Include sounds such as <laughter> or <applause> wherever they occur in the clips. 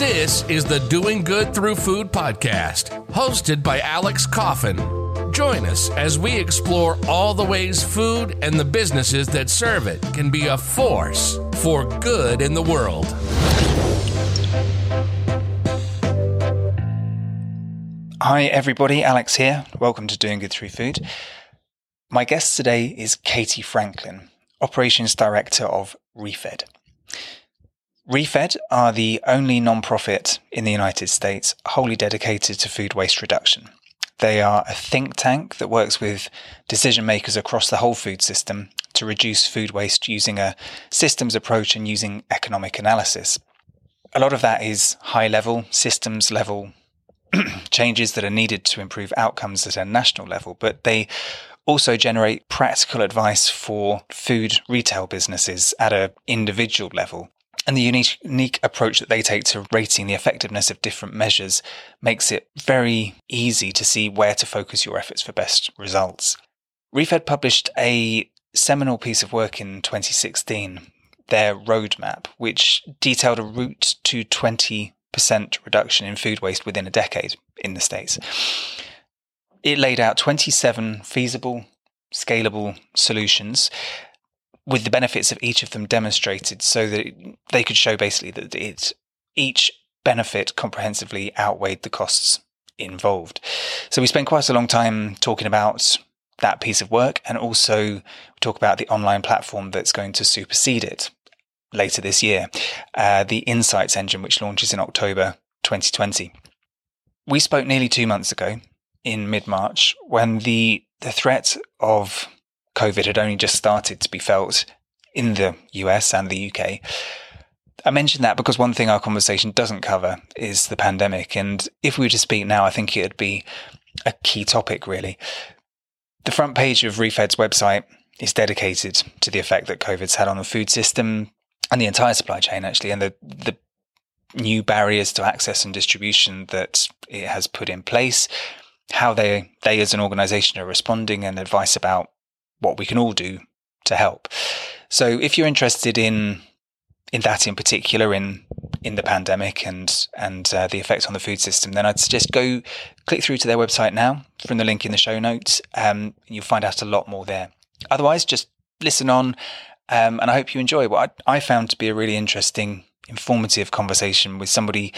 This is the Doing Good Through Food podcast, hosted by Alex Coffin. Join us as we explore all the ways food and the businesses that serve it can be a force for good in the world. Hi, everybody. Alex here. Welcome to Doing Good Through Food. My guest today is Katy Franklin, Operations Director of ReFED. ReFED are the only non-profit in the United States wholly dedicated to food waste reduction. They are a think tank that works with decision makers across the whole food system to reduce food waste using a systems approach and using economic analysis. A lot of that is high level, systems level <clears throat> changes that are needed to improve outcomes at a national level, but they also generate practical advice for food retail businesses at an individual level. And the unique, unique, approach that they take to rating the effectiveness of different measures makes it very easy to see where to focus your efforts for best results. ReFED published a seminal piece of work in 2016, their roadmap, which detailed a route to 20 percent reduction in food waste within a decade in the States. It laid out 27 feasible, scalable solutions with the benefits of each of them demonstrated so that they could show basically that it, each benefit comprehensively outweighed the costs involved. So we spent quite a long time talking about that piece of work and also talk about the online platform that's going to supersede it later this year, uh, the Insights engine, which launches in October 2020. We spoke nearly two months ago in mid March when the, the threat of COVID had only just started to be felt in the US and the UK. I mentioned that because one thing our conversation doesn't cover is the pandemic. And if we were to speak now, I think it'd be a key topic, really. The front page of ReFED's website is dedicated to the effect that COVID's had on the food system, and the entire supply chain actually, and the the new barriers to access and distribution that it has put in place, how they they as an organization are responding, and advice about what we can all do to help. So if you're interested in in that in particular in in the pandemic and and uh, the effects on the food system, then I'd suggest go click through to their website now from the link in the show notes. Um, you'll find out a lot more there. Otherwise, just listen on um, and I hope you enjoy what I, I found to be a really interesting, informative conversation with somebody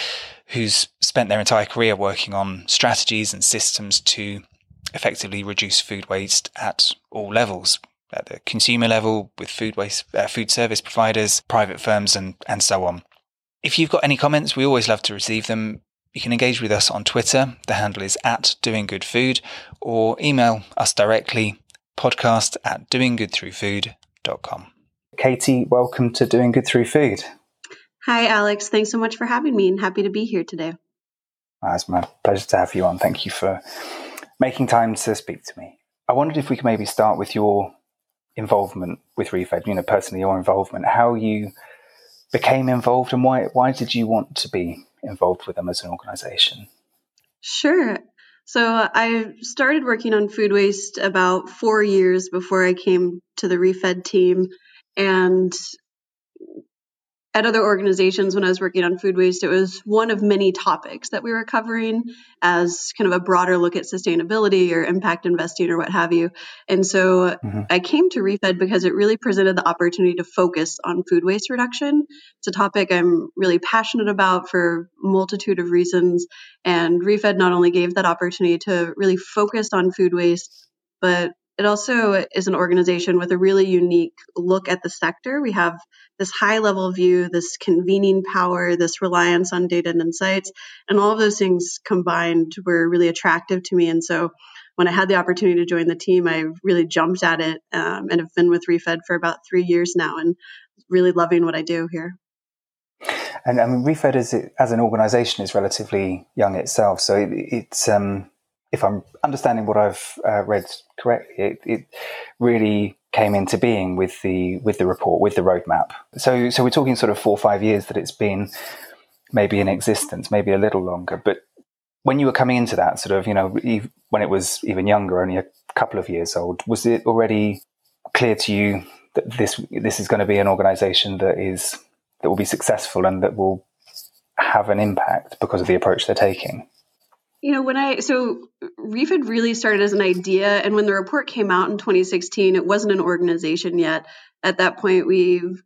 who's spent their entire career working on strategies and systems to effectively reduce food waste at all levels at the consumer level with food waste uh, food service providers private firms and and so on if you've got any comments we always love to receive them you can engage with us on twitter the handle is at doing good food or email us directly podcast at doinggoodthroughfood.com Katy, welcome to Doing Good Through Food. Hi, Alex. Thanks so much for having me and happy to be here today. Ah, it's my pleasure to have you on. Thank you for making time to speak to me. I wondered if we could maybe start with your involvement with ReFED, you know, personally, your involvement, how you became involved and why, why did you want to be involved with them as an organization? Sure. So I started working on food waste about four years before I came to the ReFED team. And at other organizations, when I was working on food waste, it was one of many topics that we were covering as kind of a broader look at sustainability or impact investing or what have you. And so mm-hmm. I came to ReFED because it really presented the opportunity to focus on food waste reduction. It's a topic I'm really passionate about for a multitude of reasons. And ReFED not only gave that opportunity to really focus on food waste, but it also is an organization with a really unique look at the sector. We have this high level view, this convening power, this reliance on data and insights, and all of those things combined were really attractive to me. And so when I had the opportunity to join the team, I really jumped at it um, and have been with ReFED for about three years now and really loving what I do here. And I mean, ReFED as, as an organization is relatively young itself. So it, it's, um, if I'm understanding what I've uh, read correctly, it, it, really came into being with the with the report, with the roadmap. So, so we're talking sort of four or five years that it's been maybe in existence, maybe a little longer. But when you were coming into that, sort of, you know, when it was even younger, only a couple of years old, was it already clear to you that this this is going to be an organisation that is that will be successful and that will have an impact because of the approach they're taking? You know, when I so ReFED really started as an idea, and when the report came out in 2016, it wasn't an organization yet. At that point, we've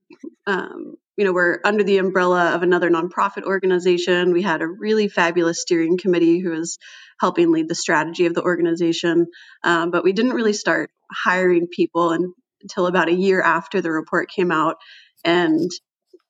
um, you know, we're under the umbrella of another nonprofit organization. We had a really fabulous steering committee who was helping lead the strategy of the organization. Um, but we didn't really start hiring people until about a year after the report came out. And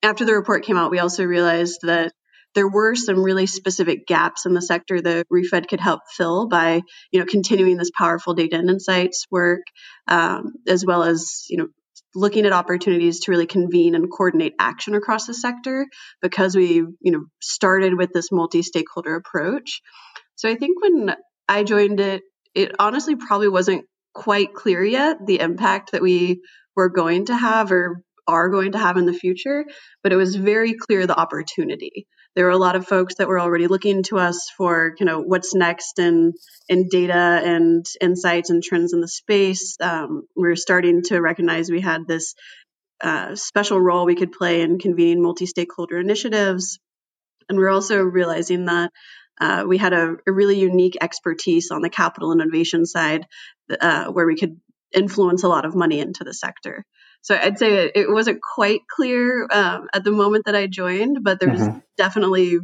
after the report came out, we also realized that there were some really specific gaps in the sector that ReFED could help fill by, you know, continuing this powerful data and insights work, um, as well as, you know, looking at opportunities to really convene and coordinate action across the sector because we, you know, started with this multi-stakeholder approach. So I think when I joined it, it honestly probably wasn't quite clear yet the impact that we were going to have or are going to have in the future, but it was very clear the opportunity. There were a lot of folks that were already looking to us for, you know, what's next in in data and insights and trends in the space. Um, we were starting to recognize we had this uh, special role we could play in convening multi-stakeholder initiatives, and we're also realizing that uh, we had a, a, really unique expertise on the capital innovation side uh, where we could influence a lot of money into the sector. So I'd say it, wasn't quite clear um, at the moment that I joined, but there was mm-hmm. definitely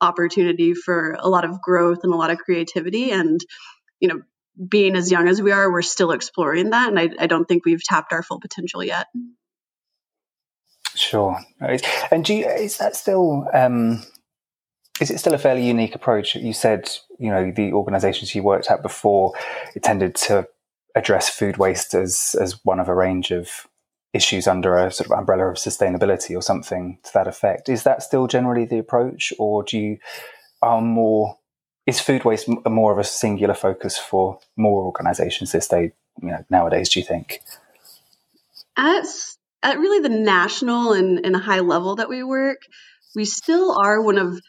opportunity for a lot of growth and a lot of creativity. And, you know, being as young as we are, we're still exploring that. And I, I don't think we've tapped our full potential yet. Sure. And do you, is that still, um, is it still a fairly unique approach? You said, you know, the organizations you worked at before, it tended to address food waste as, as one of a range of issues under a sort of umbrella of sustainability or something to that effect. Is that still generally the approach, or do you are more is food waste more of a singular focus for more organisations this day you know, nowadays? Do you think? At, at really the national and, and high level that we work, we still are one of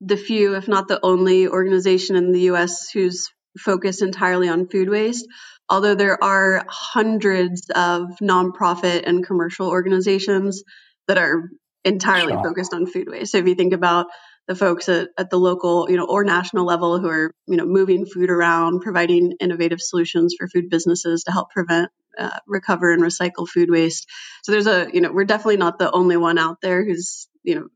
the few, if not the only, organization in the U.S. who's focused entirely on food waste although there are hundreds of nonprofit and commercial organizations that are entirely sure. focused on food waste. So if you think about the folks at, at, the local, you know, or national level who are, you know, moving food around, providing innovative solutions for food businesses to help prevent, uh, recover and recycle food waste. So there's a, you know, we're definitely not the only one out there who's, you know,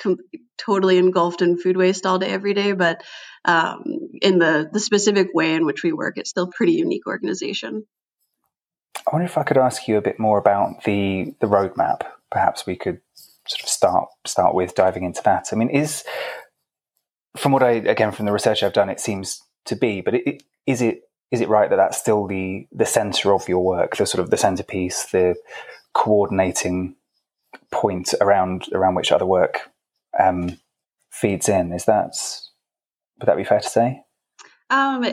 com- totally engulfed in food waste all day, every day. But um, in the the specific way in which we work, it's still pretty unique organization. I wonder if I could ask you a bit more about the the roadmap. Perhaps we could sort of start start with diving into that. I mean, is from what I again from the research I've done, it seems to be, but it, is it is it right that that's still the the center of your work, the sort of the centerpiece, the coordinating point around around which other work um, feeds in? Is that would that be fair to say? Um,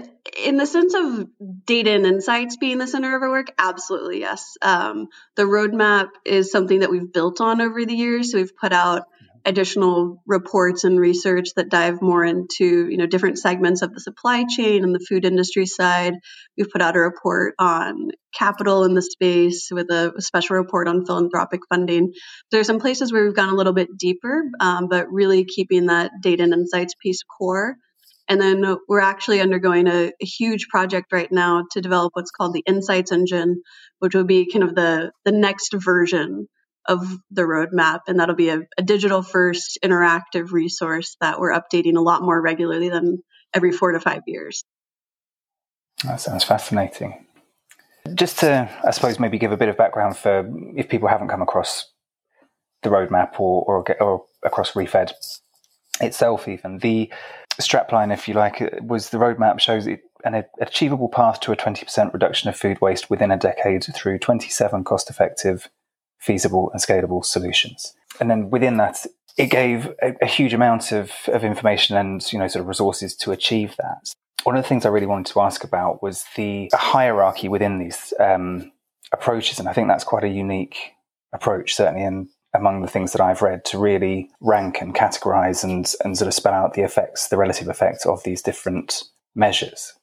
in the sense of data and insights being the center of our work, absolutely yes. Um, the roadmap is something that we've built on over the years. So we've put out additional reports and research that dive more into you know different segments of the supply chain and the food industry side. We've put out a report on capital in the space with a, special report on philanthropic funding. There's some places where we've gone a little bit deeper, um, but really keeping that data and insights piece core. And then we're actually undergoing a, a, huge project right now to develop what's called the Insights Engine, which will be kind of the, the next version of the roadmap. And that'll be a, a digital first interactive resource that we're updating a lot more regularly than every four to five years. That sounds fascinating. Just to, I suppose, maybe give a bit of background for if people haven't come across the roadmap or, or, or across ReFED itself, even the strapline, if you like, was the roadmap shows an achievable path to a 20% reduction of food waste within a decade through 27 cost effective, feasible, and scalable solutions. And then within that, it gave a, a, huge amount of, of information and you know sort of resources to achieve that. One of the things I really wanted to ask about was the hierarchy within these um, approaches, and I think that's quite a unique approach, certainly in among the things that I've read to really rank and categorize and, and sort of spell out the effects, the relative effects of these different measures.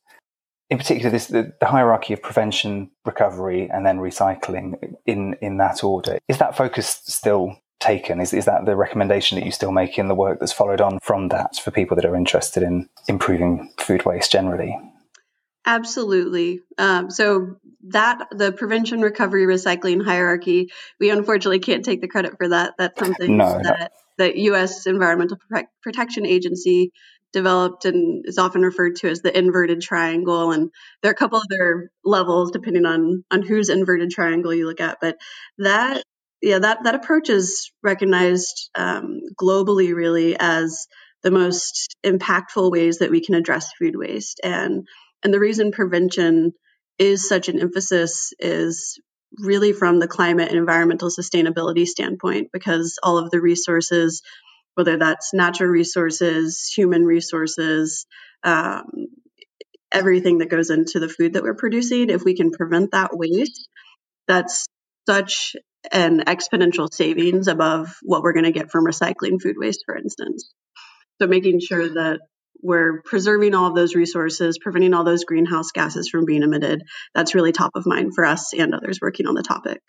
In particular, this, the, the hierarchy of prevention, recovery, and then recycling in, in that order. Is that focus still taken? Is, is that the recommendation that you still make in the work that's followed on from that for people that are interested in improving food waste generally? Absolutely. Um, so that the prevention, recovery, recycling hierarchy, we unfortunately can't take the credit for that. That's something no, that the U.S. Environmental Protection Agency developed and is often referred to as the inverted triangle. And there are a couple other levels depending on on whose inverted triangle you look at. But that yeah that that approach is recognized um, globally really as the most impactful ways that we can address food waste and and the reason prevention is such an emphasis is really from the climate and environmental sustainability standpoint because all of the resources whether that's natural resources human resources um, everything that goes into the food that we're producing if we can prevent that waste that's such an exponential savings above what we're going to get from recycling food waste, for instance. So making sure that we're preserving all of those resources, preventing all those greenhouse gases from being emitted, that's really top of mind for us and others working on the topic.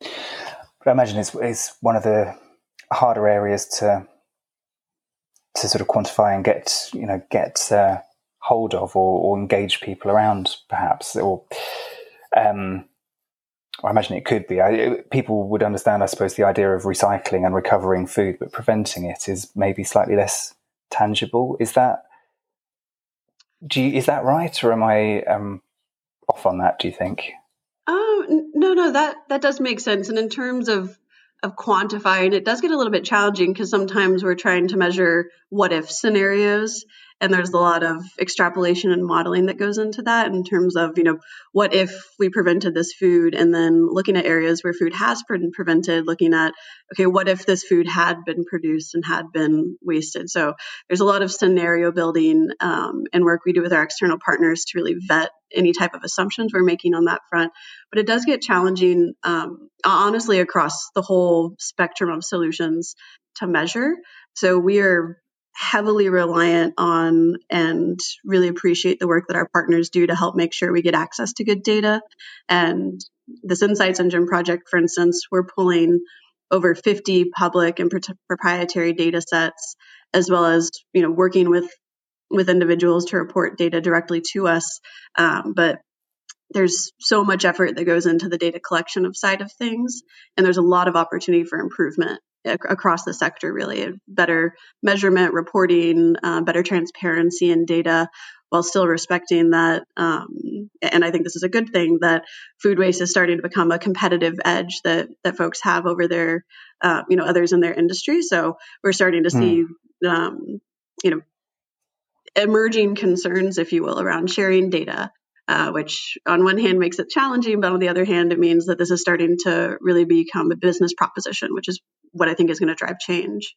But I imagine it's, it's one of the harder areas to to sort of quantify and get you know get uh, hold of or, or engage people around, perhaps, or um, I imagine it could be. I, people would understand, I suppose, the idea of recycling and recovering food, but preventing it is maybe slightly less tangible. Is that do you, is that right, or am I um, off on that? Do you think? Oh no, no, that that does make sense. And in terms of of quantifying, it does get a little bit challenging because sometimes we're trying to measure what if scenarios and there's a lot of extrapolation and modeling that goes into that in terms of you know what if we prevented this food? And then looking at areas where food has been prevented looking at okay what if this food had been produced and had been wasted? So there's a lot of scenario building um, and work we do with our external partners to really vet any type of assumptions we're making on that front. But it does get challenging um, honestly across the whole spectrum of solutions to measure. So we are heavily reliant on and really appreciate the work that our partners do to help make sure we get access to good data. And this Insights Engine project, for instance, we're pulling over 50 public and proprietary data sets, as well as you know working with with individuals to report data directly to us. Um, but there's so much effort that goes into the data collection of side of things, and there's a lot of opportunity for improvement across the sector, really. Better measurement, reporting, uh, better transparency in data while still respecting that. Um, and I think this is a good thing that food waste is starting to become a competitive edge that, that folks have over their, uh, you know, others in their industry. So we're starting to hmm. see, mm. um, you know, emerging concerns, if you will, around sharing data. Uh, which on one hand makes it challenging, but on the other hand, it means that this is starting to really become a business proposition, which is what I think is going to drive change.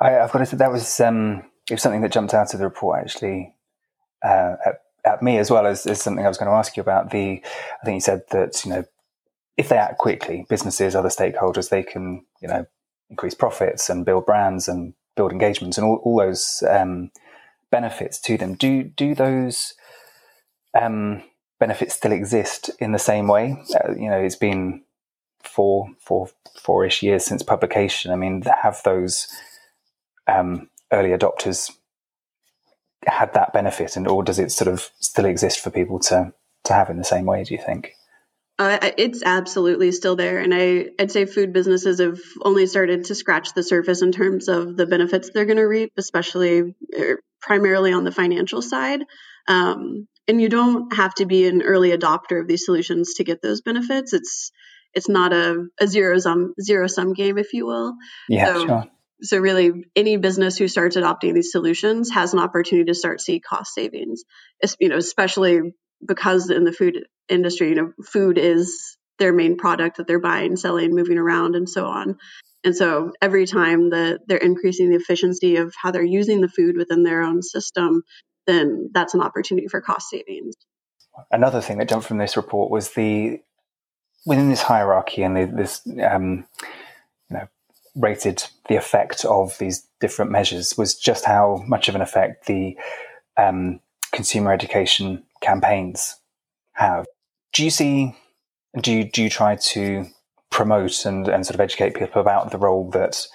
I, have got to say that was um, it was something that jumped out of the report actually uh, at, at, me as well as, as something I was going to ask you about. The I think you said that you know if they act quickly, businesses, other stakeholders, they can you know increase profits and build brands and build engagements and all, all those um, benefits to them. Do do those um, benefits still exist in the same way? Uh, you know, it's been four, four, four-ish years since publication. I mean, have those um, early adopters had that benefit, and or does it sort of still exist for people to to have in the same way? Do you think? Uh, it's absolutely still there, and I, I'd say food businesses have only started to scratch the surface in terms of the benefits they're going to reap, especially er, primarily on the financial side. Um, and you don't have to be an early adopter of these solutions to get those benefits. It's it's not a, a zero sum zero sum game, if you will. Yeah, so, sure. So really, any business who starts adopting these solutions has an opportunity to start see cost savings. It's, you know, especially because in the food industry, you know, food is their main product that they're buying, selling, moving around, and so on. And so every time that they're increasing the efficiency of how they're using the food within their own system, then that's an opportunity for cost savings. Another thing that jumped from this report was the within this hierarchy and this, um, you know, rated the effect of these different measures was just how much of an effect the um, consumer education campaigns have. Do you see? Do you do you try to promote and, and sort of educate people about the role that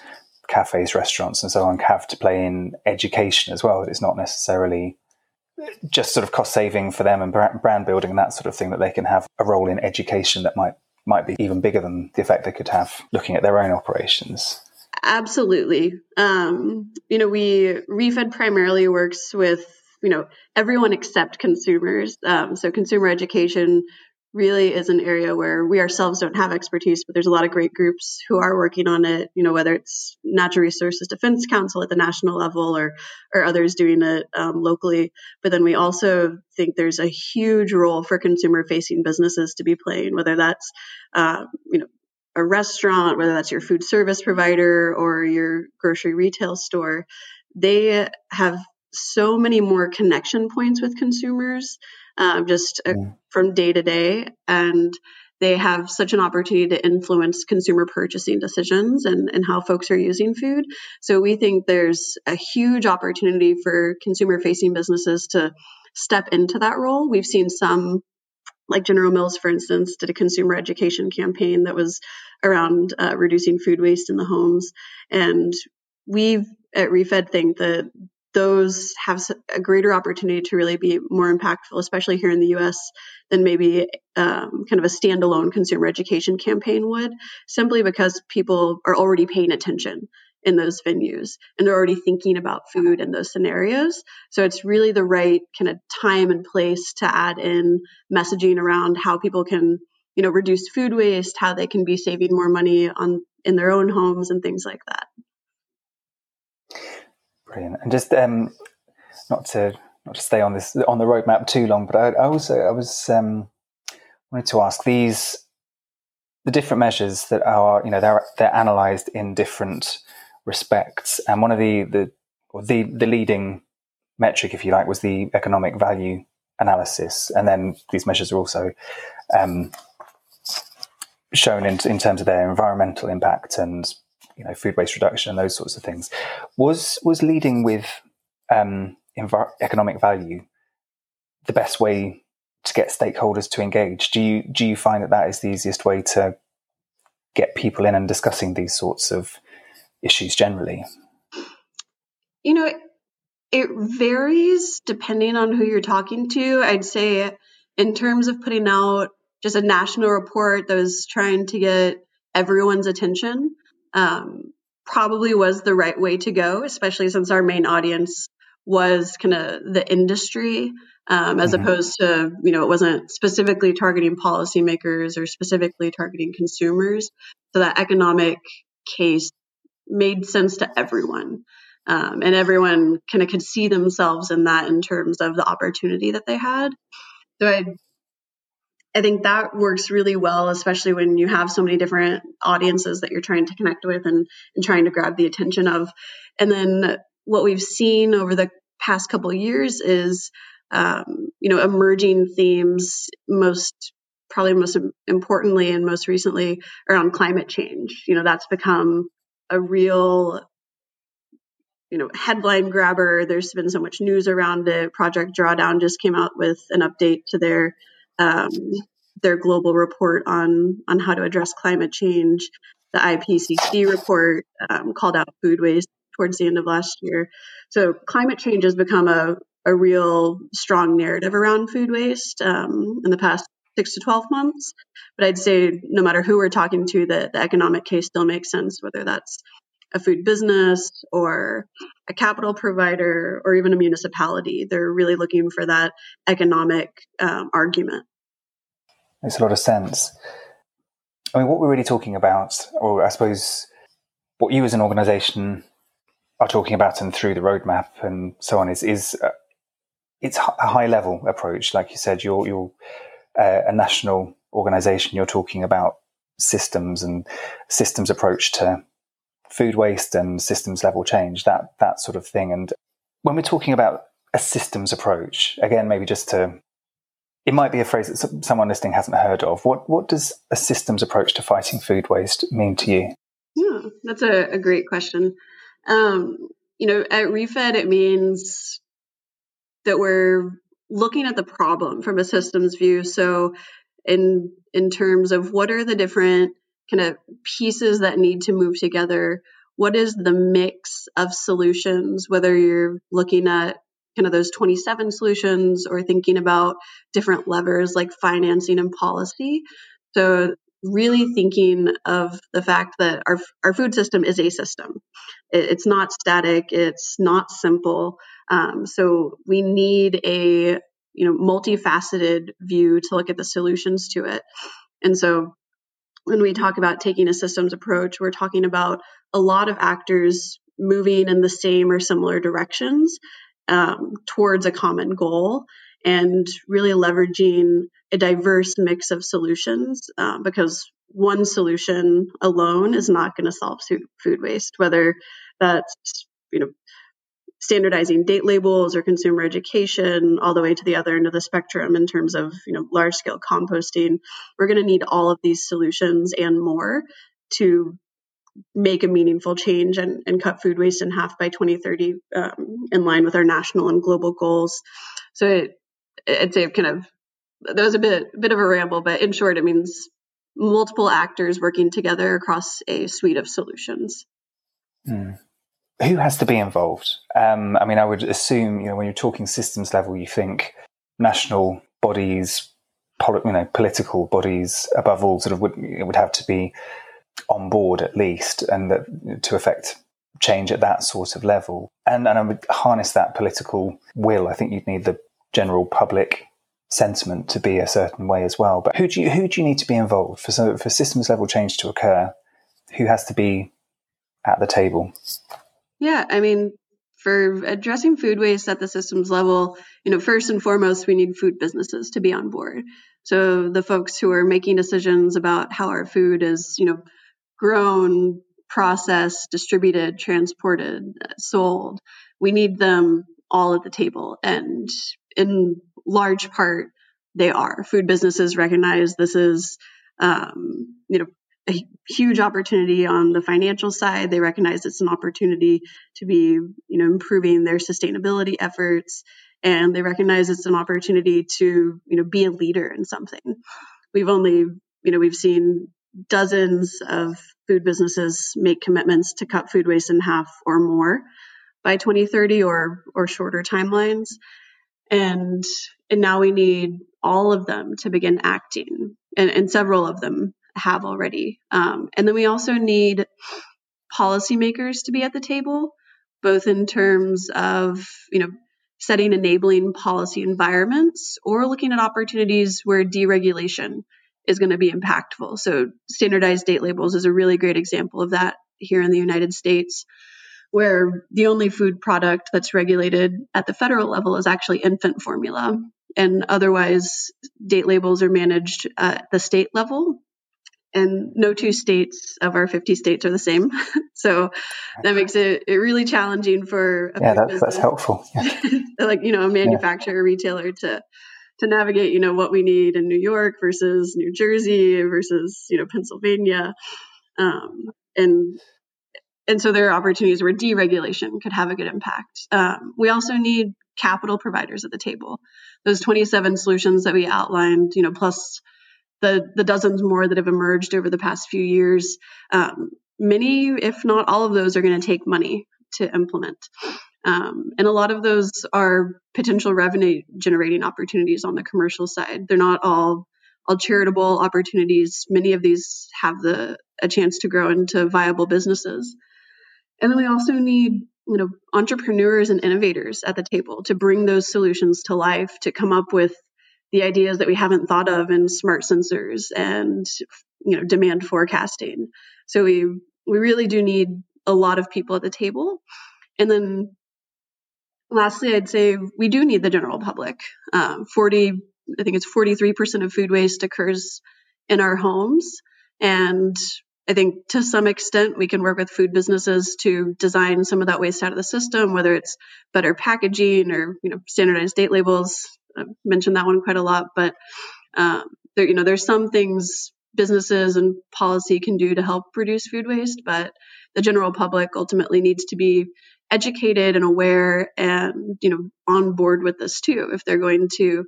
cafes, restaurants, and so on have to play in education as well. It's not necessarily just sort of cost saving for them and brand building and that sort of thing that they can have a role in education that might might be even bigger than the effect they could have looking at their own operations. Absolutely. Um, you know, we ReFED primarily works with you know everyone except consumers. Um, so consumer education really is an area where we ourselves don't have expertise, but there's a lot of great groups who are working on it. You know, whether it's Natural Resources Defense Council at the national level or or others doing it um, locally. But then we also think there's a huge role for consumer facing businesses to be playing, whether that's uh, you know a restaurant, whether that's your food service provider or your grocery retail store. They have so many more connection points with consumers um, just uh, from day to day. And they have such an opportunity to influence consumer purchasing decisions and, and how folks are using food. So we think there's a huge opportunity for consumer facing businesses to step into that role. We've seen some, like General Mills, for instance, did a consumer education campaign that was around uh, reducing food waste in the homes. And we at ReFED think that those have a greater opportunity to really be more impactful, especially here in the US, than maybe um, kind of a standalone consumer education campaign would, simply because people are already paying attention in those venues and they're already thinking about food in those scenarios. So it's really the right kind of time and place to add in messaging around how people can, you know, reduce food waste, how they can be saving more money on in their own homes and things like that. Brilliant. And just um, not to not to stay on this on the roadmap too long, but I, I was I was um, wanted to ask these the different measures that are you know they're they're analysed in different respects, and one of the the the the leading metric, if you like, was the economic value analysis, and then these measures are also um, shown in in terms of their environmental impact and you know food waste reduction and those sorts of things. Was was leading with um, env- economic value the best way to get stakeholders to engage? Do you do you find that that is the easiest way to get people in and discussing these sorts of issues generally? You know it, it varies depending on who you're talking to. I'd say in terms of putting out just a national report that was trying to get everyone's attention um, probably was the right way to go, especially since our main audience was kind of the industry um, as mm-hmm. opposed to you know it wasn't specifically targeting policymakers or specifically targeting consumers so that economic case made sense to everyone um, and everyone kind of could see themselves in that in terms of the opportunity that they had so i I think that works really well, especially when you have so many different audiences that you're trying to connect with and, and trying to grab the attention of. And then what we've seen over the past couple years is, um, you know, emerging themes, most probably most importantly and most recently around climate change. You know, that's become a real you know headline grabber there's been so much news around it project drawdown just came out with an update to their um, their global report on on how to address climate change. The IPCC report um, called out food waste towards the end of last year. So climate change has become a, a real strong narrative around food waste um, in the past six to 12 months. But I'd say no matter who we're talking to, the, the economic case still makes sense, whether that's a food business or a capital provider or even a municipality. They're really looking for that economic um, argument. Makes a lot of sense. I mean, what we're really talking about, or I suppose what you as an organization are talking about and through the roadmap and so on is, is uh, it's a high level approach. Like you said, you're, you're uh, a national organization. You're talking about systems and systems approach to food waste and systems level change, that, that sort of thing. And when we're talking about a systems approach, again, maybe just to it might be a phrase that someone listening hasn't heard of. What what does a systems approach to fighting food waste mean to you? Yeah, that's a, a great question. Um, you know, at ReFED, it means that we're looking at the problem from a systems view. So, in in terms of what are the different kind of pieces that need to move together. What is the mix of solutions, whether you're looking at kind of those 27 solutions or thinking about different levers like financing and policy. So really thinking of the fact that our, our food system is a system. It, it's not static. It's not simple. Um, so we need a you know multifaceted view to look at the solutions to it. And so when we talk about taking a systems approach, we're talking about a lot of actors moving in the same or similar directions um, towards a common goal and really leveraging a diverse mix of solutions uh, because one solution alone is not going to solve food waste, whether that's you know standardizing date labels or consumer education all the way to the other end of the spectrum in terms of you know large scale composting we're going to need all of these solutions and more to make a meaningful change and, and cut food waste in half by 2030 um, in line with our national and global goals. So it, I'd say kind of that was a bit bit of a ramble, but in short, it means multiple actors working together across a suite of solutions. Mm. Who has to be involved? Um, I mean, I would assume you know when you're talking systems level, you think national bodies, poli- you know, political bodies above all, sort of would would have to be on board at least, and that to affect change at that sort of level. And, and I would harness that political will. I think you'd need the general public sentiment to be a certain way as well. But who do you who do you need to be involved for so, for systems level change to occur? Who has to be at the table? Yeah, I mean, for addressing food waste at the systems level, you know, first and foremost, we need food businesses to be on board. So the folks who are making decisions about how our food is, you know, grown, processed, distributed, transported, sold. We need them all at the table. And in large part, they are. Food businesses recognize this is, um, you know, a huge opportunity on the financial side. They recognize it's an opportunity to be, you know, improving their sustainability efforts, and they recognize it's an opportunity to, you know, be a leader in something. We've only, you know, we've seen dozens of food businesses make commitments to cut food waste in half or more by 2030 or or shorter timelines and and now we need all of them to begin acting and, and several of them have already um, and then we also need policymakers to be at the table both in terms of you know setting enabling policy environments or looking at opportunities where deregulation is going to be impactful. So, standardized date labels is a really great example of that here in the United States, where the only food product that's regulated at the federal level is actually infant formula. And otherwise, date labels are managed at the state level. And no two states of our 50 states are the same. <laughs> so that makes it, it really challenging for yeah, that's, that's helpful. <laughs> Yeah. like, you know, a manufacturer, yeah. retailer to to navigate, you know, what we need in New York versus New Jersey versus, you know, Pennsylvania. Um, and and so there are opportunities where deregulation could have a good impact. Um, we also need capital providers at the table. Those 27 solutions that we outlined, you know, plus the the dozens more that have emerged over the past few years, um, many, if not all of those, are going to take money to implement. Um, and a lot of those are potential revenue generating opportunities on the commercial side. They're not all all charitable opportunities. Many of these have the a chance to grow into viable businesses. And then we also need you know entrepreneurs and innovators at the table to bring those solutions to life, to come up with the ideas that we haven't thought of in smart sensors and you know demand forecasting. So we we really do need a lot of people at the table. And then lastly, I'd say we do need the general public. Um, 40, I think it's 43% of food waste occurs in our homes. And I think to some extent we can work with food businesses to design some of that waste out of the system, whether it's better packaging or you know standardized date labels. I've mentioned that one quite a lot, but um, there you know there's some things businesses and policy can do to help reduce food waste, but the general public ultimately needs to be educated and aware and you know on board with this too if they're going to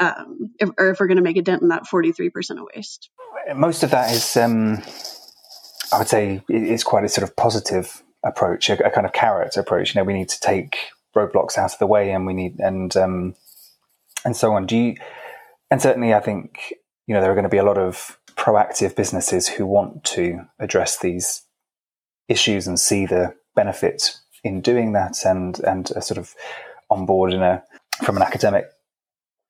um, if, or if we're going to make a dent in that 43% of waste most of that is um, I would say it's quite a sort of positive approach, a, a, kind of carrot approach. You know, we need to take roadblocks out of the way, and we need and um, and so on. Do you? And certainly, I think you know there are going to be a lot of proactive businesses who want to address these issues and see the benefit in doing that, and and are sort of on board in a from an academic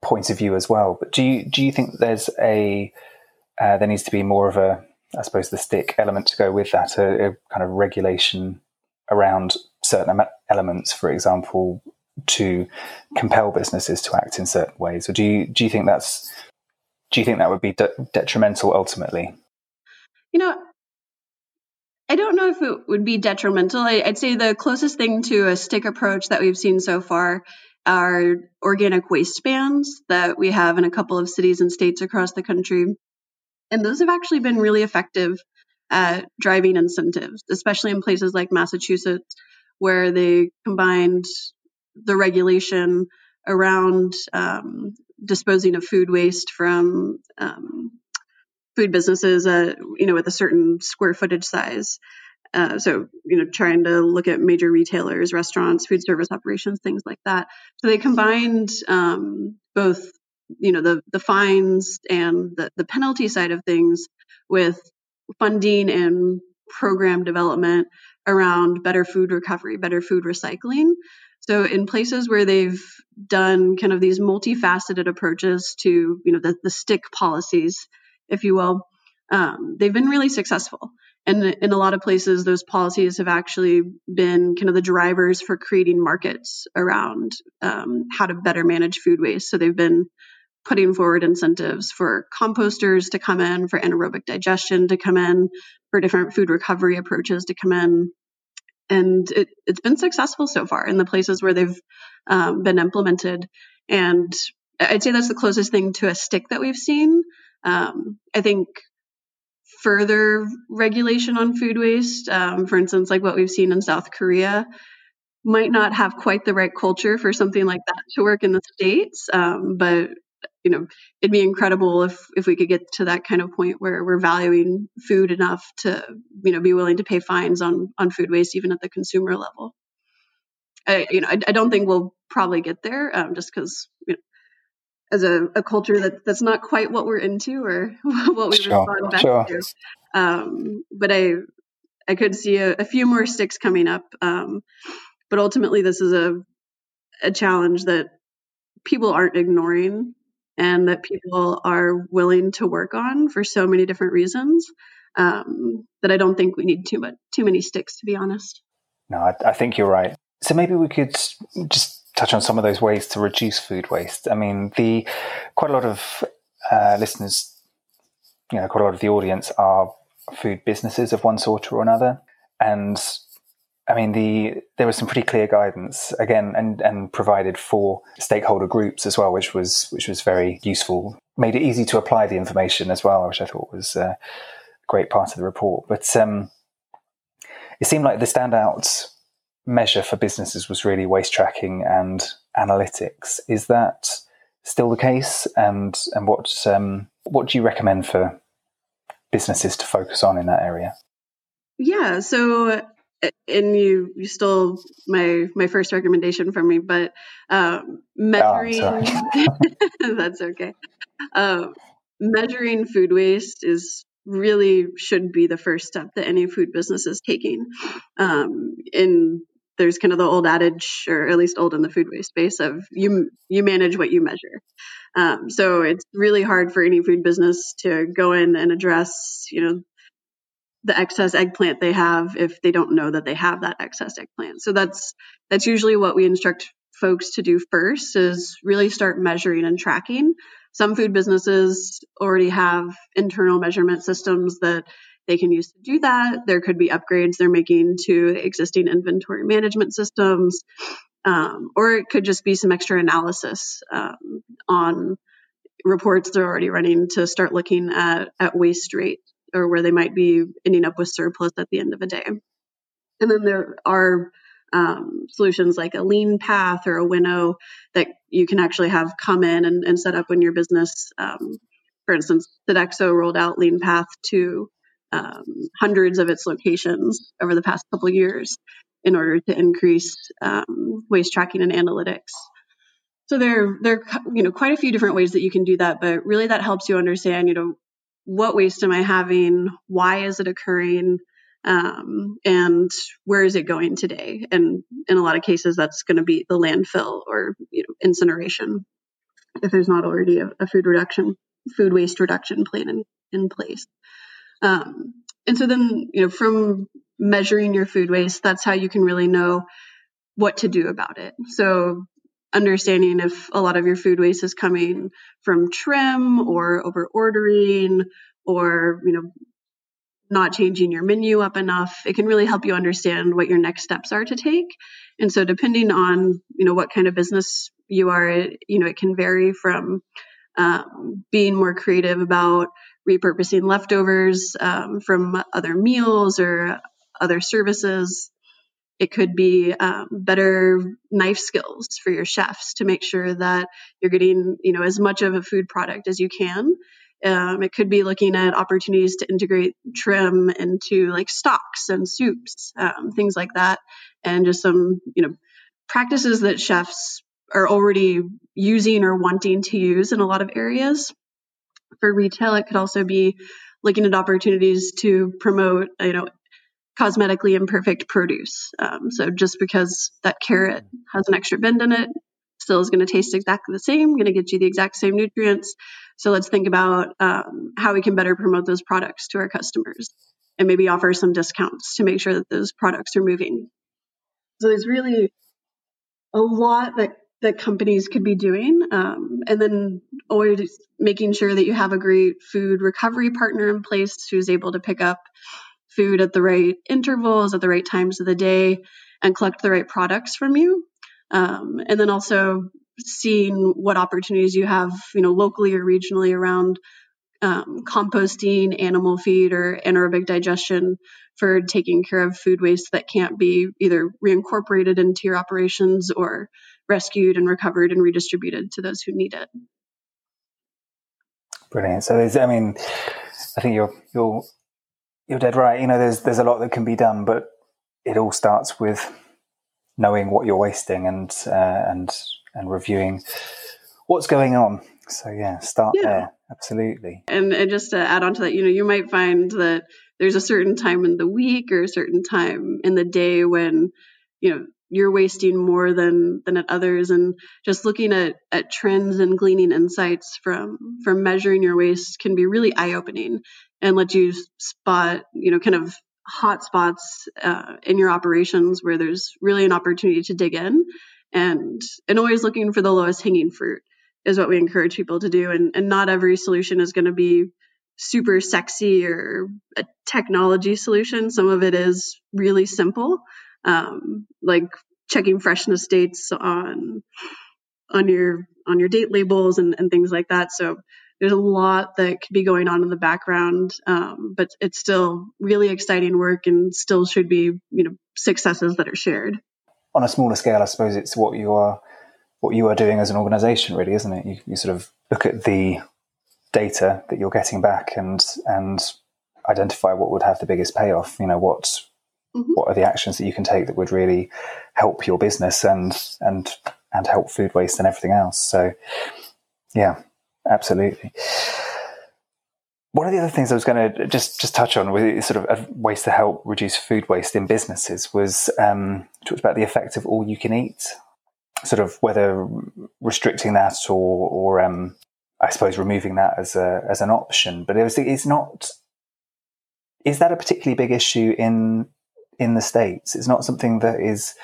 point of view as well. But do you do you think there's a uh, there needs to be more of a I suppose the stick element to go with that, a, a kind of regulation around certain elements, for example, to compel businesses to act in certain ways, or do you do you think that's do you think that would be de- detrimental ultimately? You know, I don't know if it would be detrimental. I, would say the closest thing to a stick approach that we've seen so far are organic waste bans that we have in a couple of cities and states across the country. And those have actually been really effective at driving incentives, especially in places like Massachusetts, where they combined the regulation around um, disposing of food waste from um, food businesses, uh, you know, with a certain square footage size. Uh, so, you know, trying to look at major retailers, restaurants, food service operations, things like that. So they combined um, both, you know, the the fines and the the penalty side of things with funding and program development around better food recovery, better food recycling. So in places where they've done kind of these multifaceted approaches to, you know, the, the stick policies, if you will, um, they've been really successful. And in a lot of places, those policies have actually been kind of the drivers for creating markets around um, how to better manage food waste. So they've been putting forward incentives for composters to come in, for anaerobic digestion to come in, for different food recovery approaches to come in and it, has been successful so far in the places where they've um, been implemented. And I'd say that's the closest thing to a stick that we've seen. Um, I think further regulation on food waste, um, for instance, like what we've seen in South Korea, might not have quite the right culture for something like that to work in the states. Um, but you know, it'd be incredible if if we could get to that kind of point where we're valuing food enough to, you know, be willing to pay fines on on food waste even at the consumer level. I, you know, I, I don't think we'll probably get there, um, just because you know, as a, a, culture that that's not quite what we're into or <laughs> what we sure, respond best sure. to. Um, but I I could see a, a, few more sticks coming up. Um, but ultimately, this is a a challenge that people aren't ignoring and that people are willing to work on for so many different reasons um, that I don't think we need too much too many sticks to be honest. No, I, I think you're right. So maybe we could just touch on some of those ways to reduce food waste. I mean, the quite a lot of uh, listeners, you know, quite a lot of the audience are food businesses of one sort or another, and I mean, the there was some pretty clear guidance again, and and provided for stakeholder groups as well, which was which was very useful. Made it easy to apply the information as well, which I thought was a great part of the report. But um, it seemed like the standout measure for businesses was really waste tracking and analytics. Is that still the case? And and what um, what do you recommend for businesses to focus on in that area? Yeah, so and you you stole my my first recommendation from me, but um, measuring oh, <laughs> that's okay. Um, measuring food waste is really should be the first step that any food business is taking. Um, and there's kind of the old adage, or at least old in the food waste space, of you you manage what you measure. Um, so it's really hard for any food business to go in and address, you know, the excess eggplant they have if they don't know that they have that excess eggplant. So that's that's usually what we instruct folks to do first is really start measuring and tracking. Some food businesses already have internal measurement systems that they can use to do that. There could be upgrades they're making to existing inventory management systems, um, or it could just be some extra analysis um, on reports they're already running to start looking at, at waste rate or where they might be ending up with surplus at the end of a day. And then there are um, solutions like a Leanpath or a Winnow that you can actually have come in and, and set up when your business, um, for instance, Sodexo rolled out Leanpath to um, hundreds of its locations over the past couple years in order to increase um, waste tracking and analytics. So there, there, you know, quite a few different ways that you can do that, but really that helps you understand, you know, what waste am I having? Why is it occurring? Um, and where is it going today? And in a lot of cases, that's going to be the landfill or you know, incineration if there's not already a, a food reduction, food waste reduction plan in, in place. Um, and so then, you know, from measuring your food waste, that's how you can really know what to do about it. So understanding if a lot of your food waste is coming from trim or over ordering or, you know, not changing your menu up enough it can really help you understand what your next steps are to take and so depending on you know what kind of business you are you know it can vary from um, being more creative about repurposing leftovers um, from other meals or other services. It could be um, better knife skills for your chefs to make sure that you're getting, you know, as much of a food product as you can. Um, it could be looking at opportunities to integrate trim into like stocks and soups, um, things like that, and just some, you know, practices that chefs are already using or wanting to use in a lot of areas. For retail, it could also be looking at opportunities to promote, you know, cosmetically imperfect produce. Um, so just because that carrot has an extra bend in it, still is going to taste exactly the same, going to get you the exact same nutrients. So let's think about um, how we can better promote those products to our customers and maybe offer some discounts to make sure that those products are moving. So there's really a lot that that companies could be doing. Um, and then always making sure that you have a great food recovery partner in place who's able to pick up food at the right intervals, at the right times of the day, and collect the right products from you. Um, and then also seeing what opportunities you have, you know, locally or regionally around um, composting, animal feed, or anaerobic digestion for taking care of food waste that can't be either reincorporated into your operations or rescued and recovered and redistributed to those who need it. Brilliant. So, there's, I mean, I think you're you're you're dead right. You know, there's there's a lot that can be done, but it all starts with knowing what you're wasting and uh, and and reviewing what's going on. So yeah, start yeah. there. Absolutely. And, and just to add on to that, you know, you might find that there's a certain time in the week or a certain time in the day when, you know, you're wasting more than than at others and just looking at at trends and gleaning insights from from measuring your waste can be really eye opening and let you spot you know kind of hot spots uh, in your operations where there's really an opportunity to dig in. And and always looking for the lowest hanging fruit is what we encourage people to do. And and not every solution is going to be super sexy or a technology solution. Some of it is really simple um, like checking freshness dates on on your on your date labels and, and things like that. So there's a lot that could be going on in the background, um, but it's still really exciting work and still should be you know successes that are shared. On a smaller scale, I suppose it's what you are what you are doing as an organization, really, isn't it? You, you sort of look at the data that you're getting back and and identify what would have the biggest payoff. You know, what Mm-hmm. What are the actions that you can take that would really help your business and and and help food waste and everything else? So, yeah, absolutely. One of the other things I was going to just just touch on with sort of ways to help reduce food waste in businesses was um, talked about the effect of all you can eat, sort of whether restricting that or or um, I suppose removing that as a as an option. But it was, it's not. Is that a particularly big issue in in the states. It's not something that is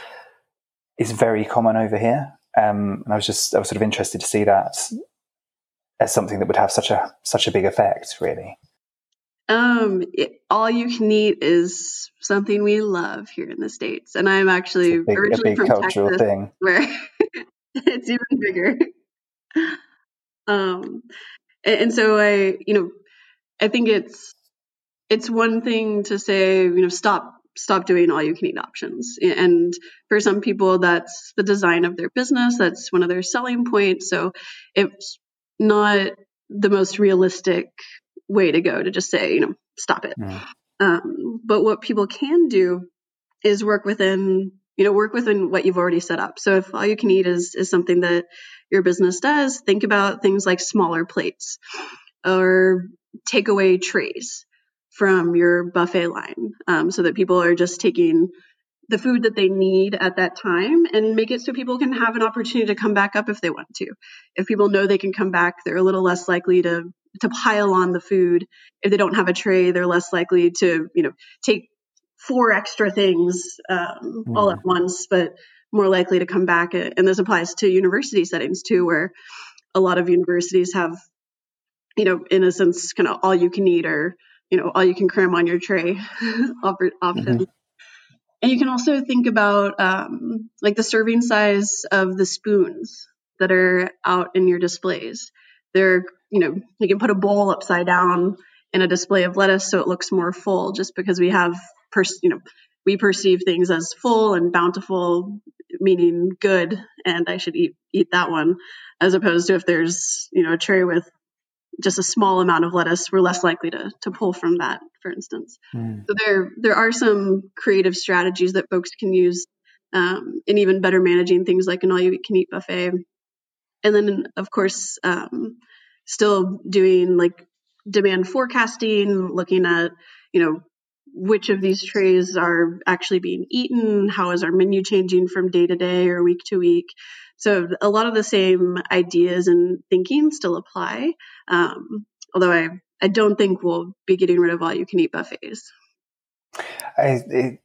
is very common over here. Um, and I was just I was sort of interested to see that as something that would have such a such a big effect, really. Um, it, all you can eat is something we love here in the states, and I'm actually big, originally from cultural Texas, thing. where <laughs> it's even bigger. <laughs> Um, and, and so I, you know, I think it's it's one thing to say, you know, stop stop doing all you can eat options. And for some people, that's the design of their business, that's one of their selling points. So it's not the most realistic way to go to just say, you know, stop it. Mm. Um, but what people can do is work within, you know, work within what you've already set up. So if all you can eat is is something that your business does, think about things like smaller plates or takeaway trays from your buffet line, um, so that people are just taking the food that they need at that time and make it so people can have an opportunity to come back up if they want to. If people know they can come back, they're a little less likely to to pile on the food. If they don't have a tray, they're less likely to, you know, take four extra things um, mm. all at once, but more likely to come back. And this applies to university settings too, where a lot of universities have, you know, in a sense, kind of all you can eat or, you know, all you can cram on your tray <laughs> often. Mm-hmm. And you can also think about um, like the serving size of the spoons that are out in your displays. They're, you know, you can put a bowl upside down in a display of lettuce so it looks more full just because we have, pers- you know, we perceive things as full and bountiful, meaning good, and I should eat eat that one, as opposed to if there's, you know, a tray with just a small amount of lettuce, we're less likely to to pull from that, for instance. Mm. So there there are some creative strategies that folks can use um, in even better managing things like an all you can eat buffet, and then of course um, still doing like demand forecasting, looking at you know which of these trays are actually being eaten, how is our menu changing from day to day or week to week. So a lot of the same ideas and thinking still apply, um, although I, I don't think we'll be getting rid of all you can eat buffets. I, it,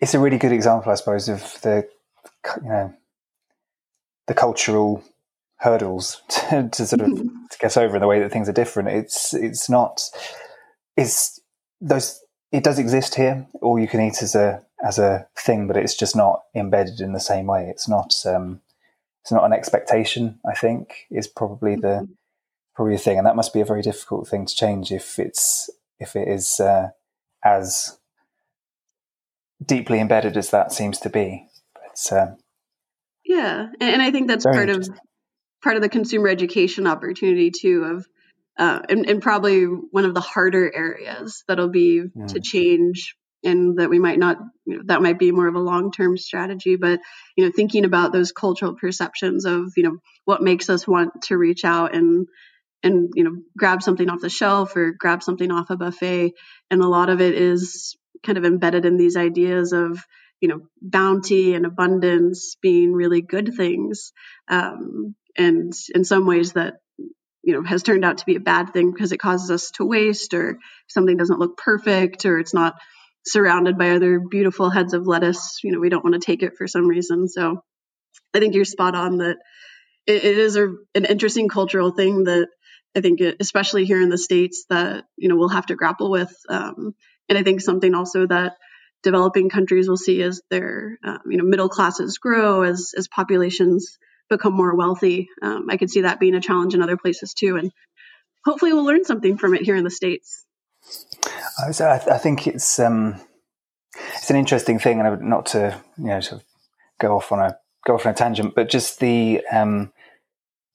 it's a really good example, I suppose, of the you know the cultural hurdles <laughs> to, to sort of mm-hmm. to get over in the way that things are different. It's it's not it's those it does exist here. All you can eat as a as a thing, but it's just not embedded in the same way. It's not um, it's not an expectation. I think is probably the mm-hmm. probably the thing, and that must be a very difficult thing to change if it's if it is uh, as deeply embedded as that seems to be. But uh, yeah, and, I think that's part of part of the consumer education opportunity too of uh, and, and, probably one of the harder areas that'll be mm. to change and that we might not you know, that might be more of a long-term strategy but you know thinking about those cultural perceptions of you know what makes us want to reach out and and you know grab something off the shelf or grab something off a buffet. And a lot of it is kind of embedded in these ideas of you know bounty and abundance being really good things um, and in some ways that you know has turned out to be a bad thing because it causes us to waste or something doesn't look perfect or it's not surrounded by other beautiful heads of lettuce. You know, we don't want to take it for some reason. So I think you're spot on that it, it is a, an interesting cultural thing that I think, it, especially here in the States, that, you know, we'll have to grapple with. Um, and I think something also that developing countries will see as their, um, you know, middle classes grow, as, as populations become more wealthy. Um, I could see that being a challenge in other places too. And hopefully we'll learn something from it here in the States. I, I think it's um, it's an interesting thing, and not to you know sort of go off on a go off on a tangent, but just the um,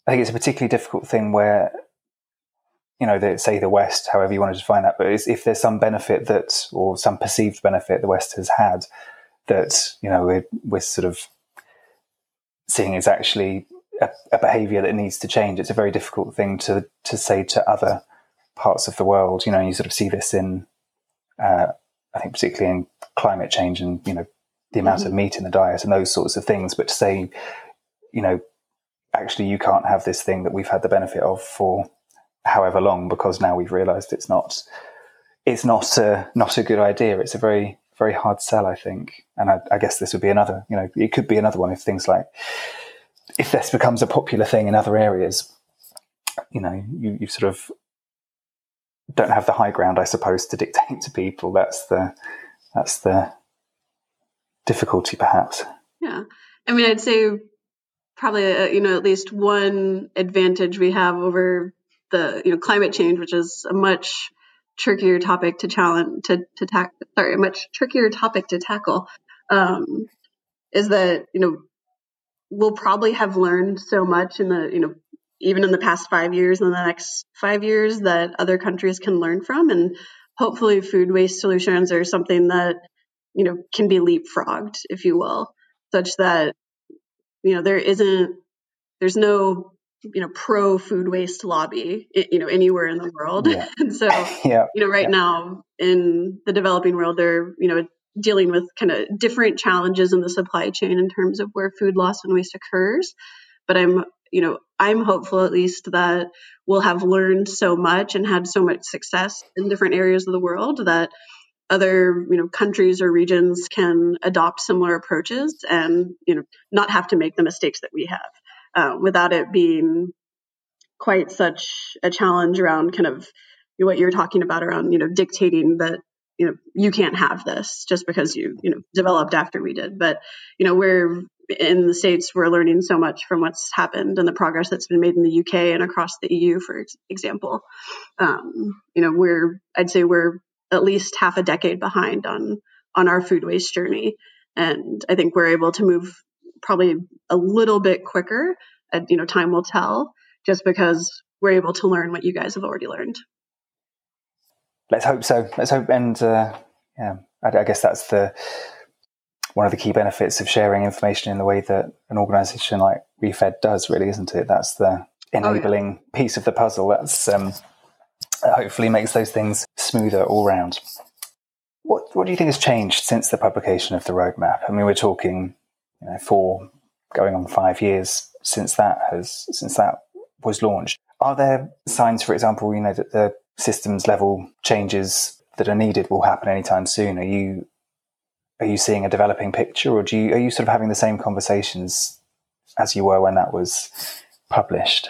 I think it's a particularly difficult thing where you know, the, say the West, however you want to define that, but if there's some benefit that, or some perceived benefit the West has had, that you know we're, we're sort of seeing is actually a, a behaviour that needs to change. It's a very difficult thing to to say to other parts of the world. You know, you sort of see this in, uh, I think, particularly in climate change and you know the amount mm-hmm. of meat in the diet and those sorts of things. But to say, you know, actually you can't have this thing that we've had the benefit of for however long because now we've realised it's not it's not a, not a good idea. It's a very very hard sell, I think. And I, I guess this would be another. You know, it could be another one if things like if this becomes a popular thing in other areas. You know, you, you sort of don't have the high ground, I suppose, to dictate to people. That's the that's the difficulty, perhaps. Yeah, I mean, I'd say probably uh, you know at least one advantage we have over the you know climate change, which is a much trickier topic to challenge to to tackle. Sorry, a much trickier topic to tackle. Um, is that you know we'll probably have learned so much in the you know even in the past five years and the next five years that other countries can learn from. And hopefully, food waste solutions are something that, you know, can be leapfrogged, if you will, such that, you know, there isn't, there's no you know pro food waste lobby you know anywhere in the world yeah. <laughs> and so <laughs> yeah. you know right yeah. now in the developing world they're you know dealing with kind of different challenges in the supply chain in terms of where food loss and waste occurs but i'm you know i'm hopeful at least that we'll have learned so much and had so much success in different areas of the world that other you know countries or regions can adopt similar approaches and you know not have to make the mistakes that we have uh, without it being quite such a challenge around kind of what you're talking about around you know dictating that you know you can't have this just because you you know developed after we did. But you know we're in the states we're learning so much from what's happened and the progress that's been made in the uk and across the eu for example um, you know we're i'd say we're at least half a decade behind on on our food waste journey and i think we're able to move probably a little bit quicker. And, you know, time will tell just because we're able to learn what you guys have already learned. Let's hope so. Let's hope. And uh, yeah, I, I guess that's the one of the key benefits of sharing information in the way that an organization like ReFED does, really, isn't it? That's the enabling oh, yeah. piece of the puzzle. That's um, hopefully makes those things smoother all round. What What do you think has changed since the publication of the roadmap? I mean, we're talking you know, four going on five years since that has since that was launched. Are there signs, for example, you know, that the systems level changes that are needed will happen anytime soon? Are you are you seeing a developing picture, or do you are you sort of having the same conversations as you were when that was published?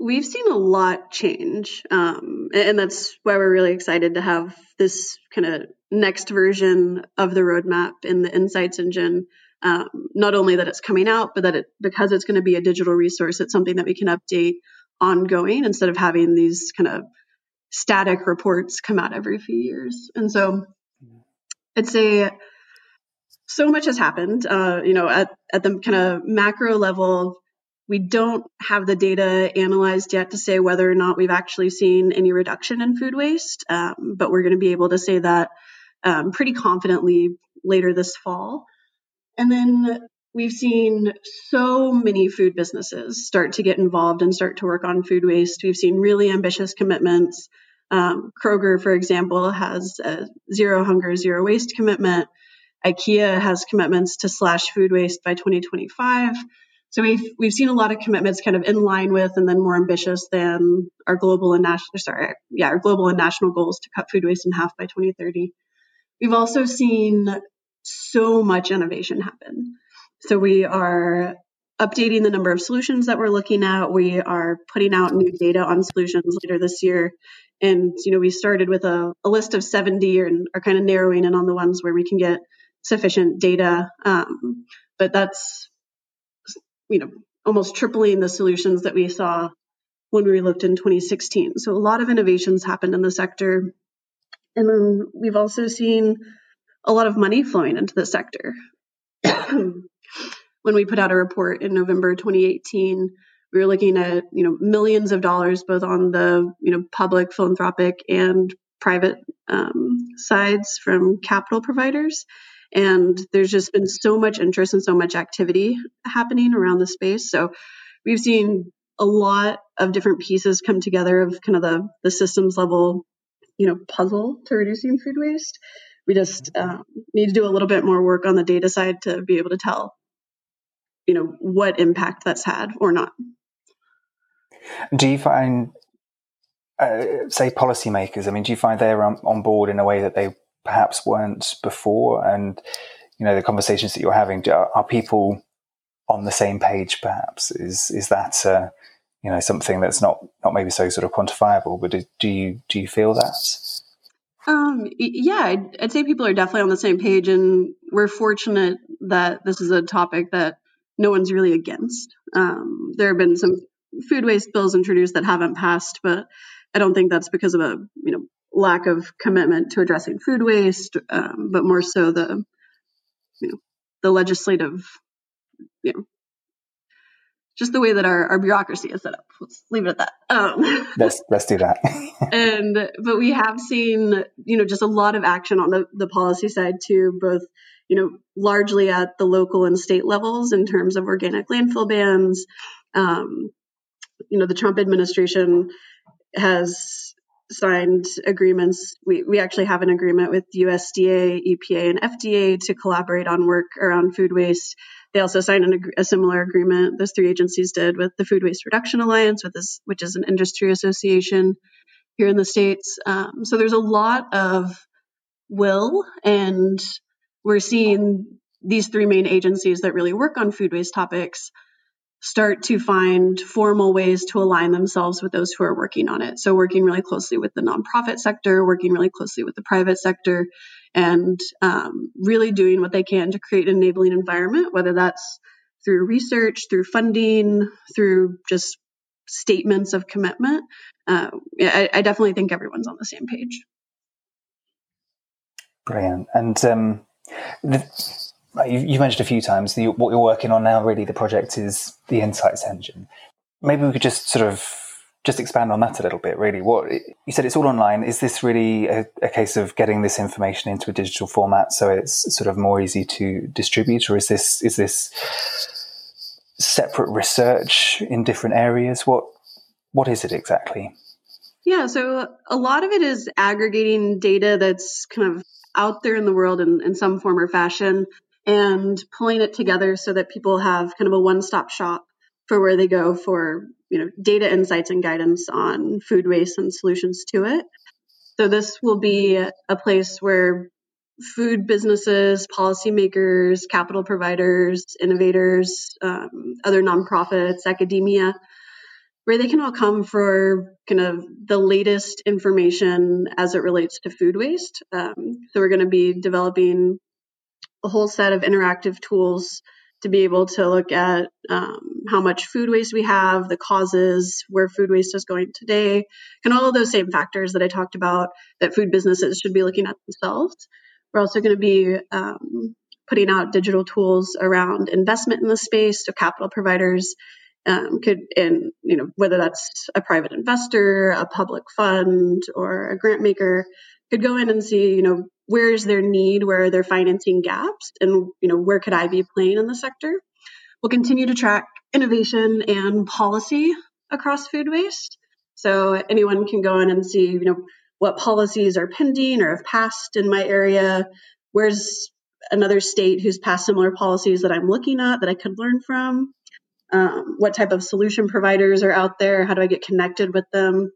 We've seen a lot change, um, and that's why we're really excited to have this kind of next version of the roadmap in the Insights engine. Um, not only that it's coming out, but that it because it's going to be a digital resource, it's something that we can update ongoing instead of having these kind of static reports come out every few years. And so, it's a so much has happened. Uh, you know, at at the kind of macro level, we don't have the data analyzed yet to say whether or not we've actually seen any reduction in food waste, um, but we're going to be able to say that um, pretty confidently later this fall. And then we've seen so many food businesses start to get involved and start to work on food waste. We've seen really ambitious commitments. Um, Kroger, for example, has a zero hunger, zero waste commitment. IKEA has commitments to slash food waste by 2025. So we've we've seen a lot of commitments kind of in line with and then more ambitious than our global and national sorry, yeah, our global and national goals to cut food waste in half by 2030. We've also seen so much innovation happen. So we are updating the number of solutions that we're looking at. We are putting out new data on solutions later this year. And, you know, we started with a, a list of 70 and are kind of narrowing in on the ones where we can get sufficient data. Um, but that's you know, almost tripling the solutions that we saw when we looked in 2016. So a lot of innovations happened in the sector. And then we've also seen a lot of money flowing into the sector. When we put out a report in November 2018, we were looking at, you know, millions of dollars both on the, you know, public philanthropic and private um, sides from capital providers. And there's just been so much interest and so much activity happening around the space. So we've seen a lot of different pieces come together of kind of the, the systems level, you know, puzzle to reducing food waste. We just um, need to do a little bit more work on the data side to be able to tell, you know, what impact that's had or not. Do you find, uh, say, policymakers? I mean, do you find they're on, on board in a way that they perhaps weren't before? And, you know, the conversations that you're having, are, people on the same page perhaps? Is, is that, uh, you know, something that's not, not maybe so sort of quantifiable, but do, do you, do you feel that? Um, yeah, I'd, I'd, say people are definitely on the same page, and we're fortunate that this is a topic that no one's really against. Um, there have been some food waste bills introduced that haven't passed, but I don't think that's because of a you know lack of commitment to addressing food waste, um, but more so the you know the legislative you know just the way that our, our bureaucracy is set up. Let's leave it at that. Um, <laughs> let's let's do that. and but we have seen you know just a lot of action on the the policy side too, both you know largely at the local and state levels in terms of organic landfill bans. Um, you know the Trump administration has signed agreements. We, we actually have an agreement with USDA, EPA, and FDA to collaborate on work around food waste. They also signed an, a similar agreement, those three agencies did, with the Food Waste Reduction Alliance, this, which is an industry association here in the States. Um, so there's a lot of will, and we're seeing these three main agencies that really work on food waste topics start to find formal ways to align themselves with those who are working on it. So, working really closely with the nonprofit sector, working really closely with the private sector, and um, really doing what they can to create an enabling environment, whether that's through research, through funding, through just statements of commitment. Uh, I, I, definitely think everyone's on the same page. Brilliant. And um, the, you, mentioned a few times the, what you're working on now. Really, the project is the Insights Engine. Maybe we could just sort of just expand on that a little bit. Really, what you said it's all online. Is this really a, a case of getting this information into a digital format so it's sort of more easy to distribute, or is this is this separate research in different areas? What what is it exactly? Yeah, so a lot of it is aggregating data that's kind of out there in the world in, in some form or fashion and pulling it together so that people have kind of a one-stop shop for where they go for you know data insights and guidance on food waste and solutions to it. So this will be a place where food businesses policymakers capital providers innovators um, other nonprofits academia where they can all come for kind of the latest information as it relates to food waste um, so we're going to be developing a whole set of interactive tools to be able to look at um, how much food waste we have, the causes, where food waste is going today, and all of those same factors that I talked about that food businesses should be looking at themselves. We're also going to be um, putting out digital tools around investment in the space, so capital providers um, could, and you know, whether that's a private investor, a public fund, or a grant maker, could go in and see, you know, where is their need, where are their financing gaps, and you know where could I be playing in the sector. We'll continue to track innovation and policy across food waste. So anyone can go in and see, you know, what policies are pending or have passed in my area. Where's another state who's passed similar policies that I'm looking at that I could learn from? Um, what type of solution providers are out there? How do I get connected with them?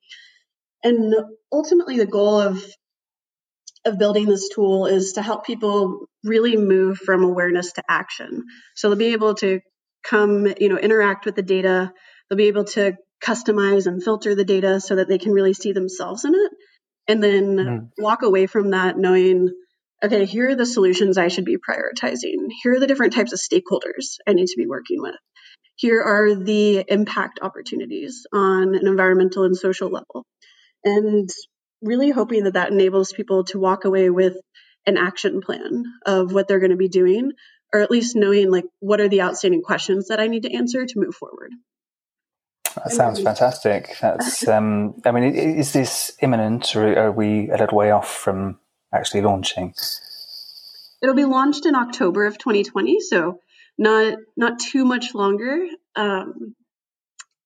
And ultimately, the goal of of building this tool is to help people really move from awareness to action. So they'll be able to come, you know, interact with the data. They'll be able to customize and filter the data so that they can really see themselves in it. And then mm. walk away from that knowing, okay, here are the solutions I should be prioritizing. Here are the different types of stakeholders I need to be working with. Here are the impact opportunities on an environmental and social level. And really hoping that that enables people to walk away with an action plan of what they're going to be doing or at least knowing like what are the outstanding questions that I need to answer to move forward. That sounds fantastic. That's, <laughs> um, I mean, is this imminent or are we a little way off from actually launching? It'll be launched in October of 2020, so not not too much longer. Um,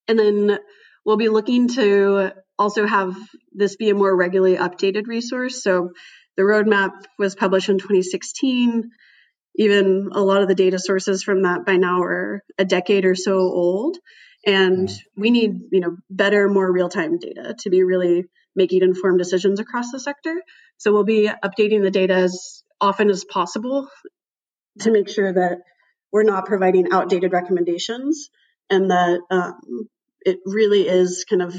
and then we'll be looking to also have this be a more regularly updated resource. So the roadmap was published in 2016. Even a lot of the data sources from that by now are a decade or so old. And we need, you know, better, more real-time data to be really making informed decisions across the sector. So we'll be updating the data as often as possible to make sure that we're not providing outdated recommendations and that um, it really is kind of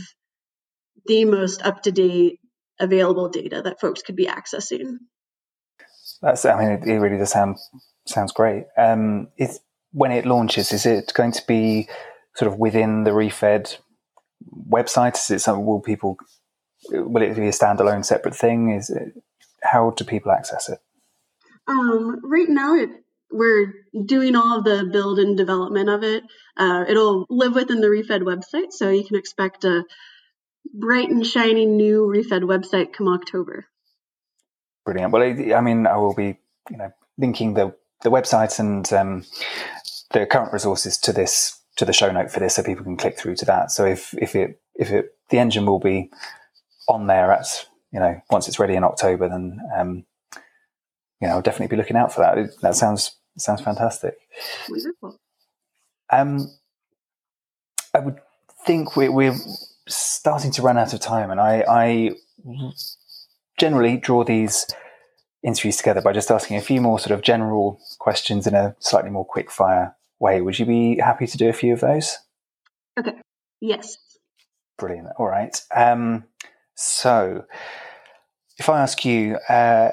the most up to date available data that folks could be accessing. That's, I mean, it, really does sound sounds great. Um, when it launches, is it going to be sort of within the ReFED website? Is it something? Will people? Will it be a standalone, separate thing? Is it? How do people access it? Um, right now, it we're doing all of the build and development of it. Uh, it'll live within the ReFED website, so you can expect a bright and shiny new ReFED website come October. Brilliant. Well, I mean, I will be, you know, linking the the website and um, the current resources to this to the show note for this, so people can click through to that. So if if it if it the engine will be on there at you know once it's ready in October, then um, you know I'll definitely be looking out for that. That sounds sounds fantastic. Wonderful. Um, I would think we, we're starting to run out of time, and I, I generally draw these interviews together by just asking a few more sort of general questions in a slightly more quick fire way. Would you be happy to do a few of those? Okay. Yes. Brilliant. All right. Um, so, if I ask you, uh,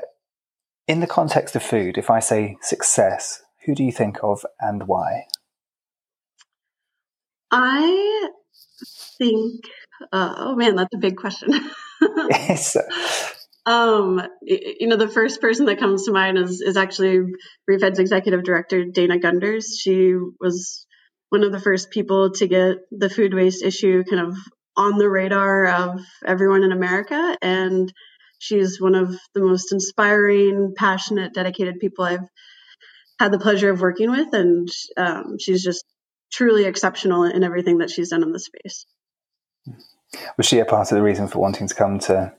in the context of food, if I say success, who do you think of and why? I think, uh, oh man, that's a big question. <laughs> um, you know, the first person that comes to mind is, is actually ReFED's executive director, Dana Gunders. She was one of the first people to get the food waste issue kind of on the radar of everyone in America. And she's one of the most inspiring, passionate, dedicated people I've had the pleasure of working with. And um, she's just truly exceptional in everything that she's done in the space. Was she a part of the reason for wanting to come to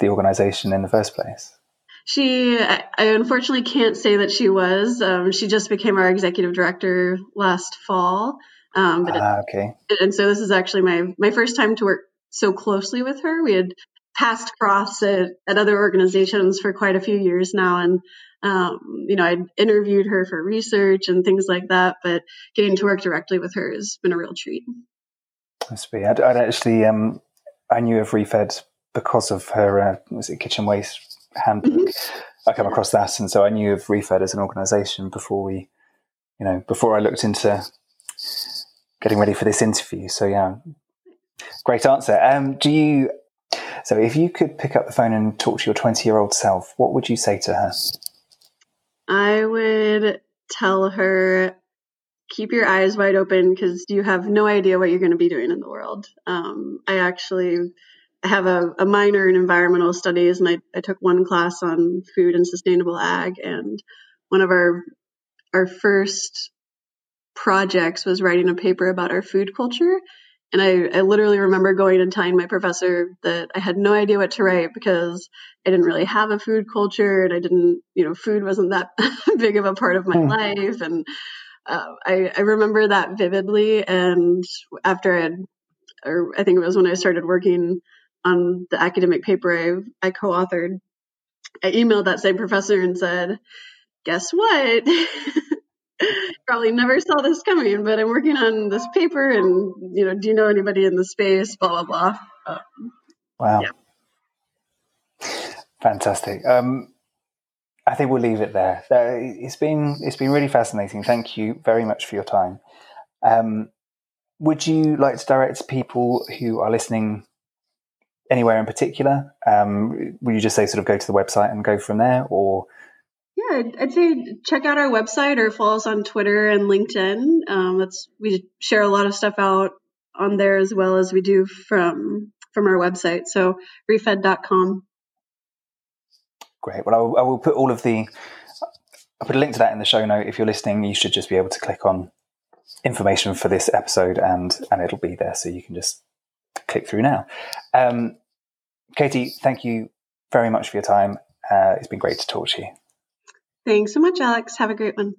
the organization in the first place? She, I unfortunately can't say that she was. Um, she just became our executive director last fall. Um, but ah, okay. It, and so this is actually my my first time to work so closely with her. We had passed cross at, at other organizations for quite a few years now, and um, you know, I'd interviewed her for research and things like that, but getting to work directly with her has been a real treat. Must be. I'd, I'd actually, um, I knew of ReFED because of her, uh, was it Kitchen Waste Handbook? Mm-hmm. I come across that, and so I knew of ReFED as an organisation before we, you know, before I looked into getting ready for this interview. So yeah, great answer. Um, do you? So if you could pick up the phone and talk to your twenty-year-old self, what would you say to her? I would tell her keep your eyes wide open because you have no idea what you're going to be doing in the world. Um, I actually have a, a, minor in environmental studies, and I, I, took one class on food and sustainable ag. And one of our our first projects was writing a paper about our food culture. And I, I literally remember going and telling my professor that I had no idea what to write because I didn't really have a food culture and I didn't, you know, food wasn't that <laughs> big of a part of my mm. life. And uh, I, I remember that vividly. And after I had, or I think it was when I started working on the academic paper I, I co authored, I emailed that same professor and said, Guess what? <laughs> <laughs> Probably never saw this coming, but I'm working on this paper and, you know, do you know anybody in the space? Blah, blah, blah. Um, wow. Yeah. Fantastic. Um, I think we'll leave it there. It's been it's been really fascinating. Thank you very much for your time. Um, would you like to direct people who are listening anywhere in particular? Um, would you just say sort of go to the website and go from there, or? Yeah, I'd say check out our website or follow us on Twitter and LinkedIn. Um, that's we share a lot of stuff out on there as well as we do from from our website. So refed.com. Great. Well, I will, I will put all of the. I'll put a link to that in the show note. If you're listening, you should just be able to click on information for this episode, and and it'll be there, so you can just click through now. Um, Katy, thank you very much for your time. Uh, it's been great to talk to you. Thanks so much, Alex. Have a great one.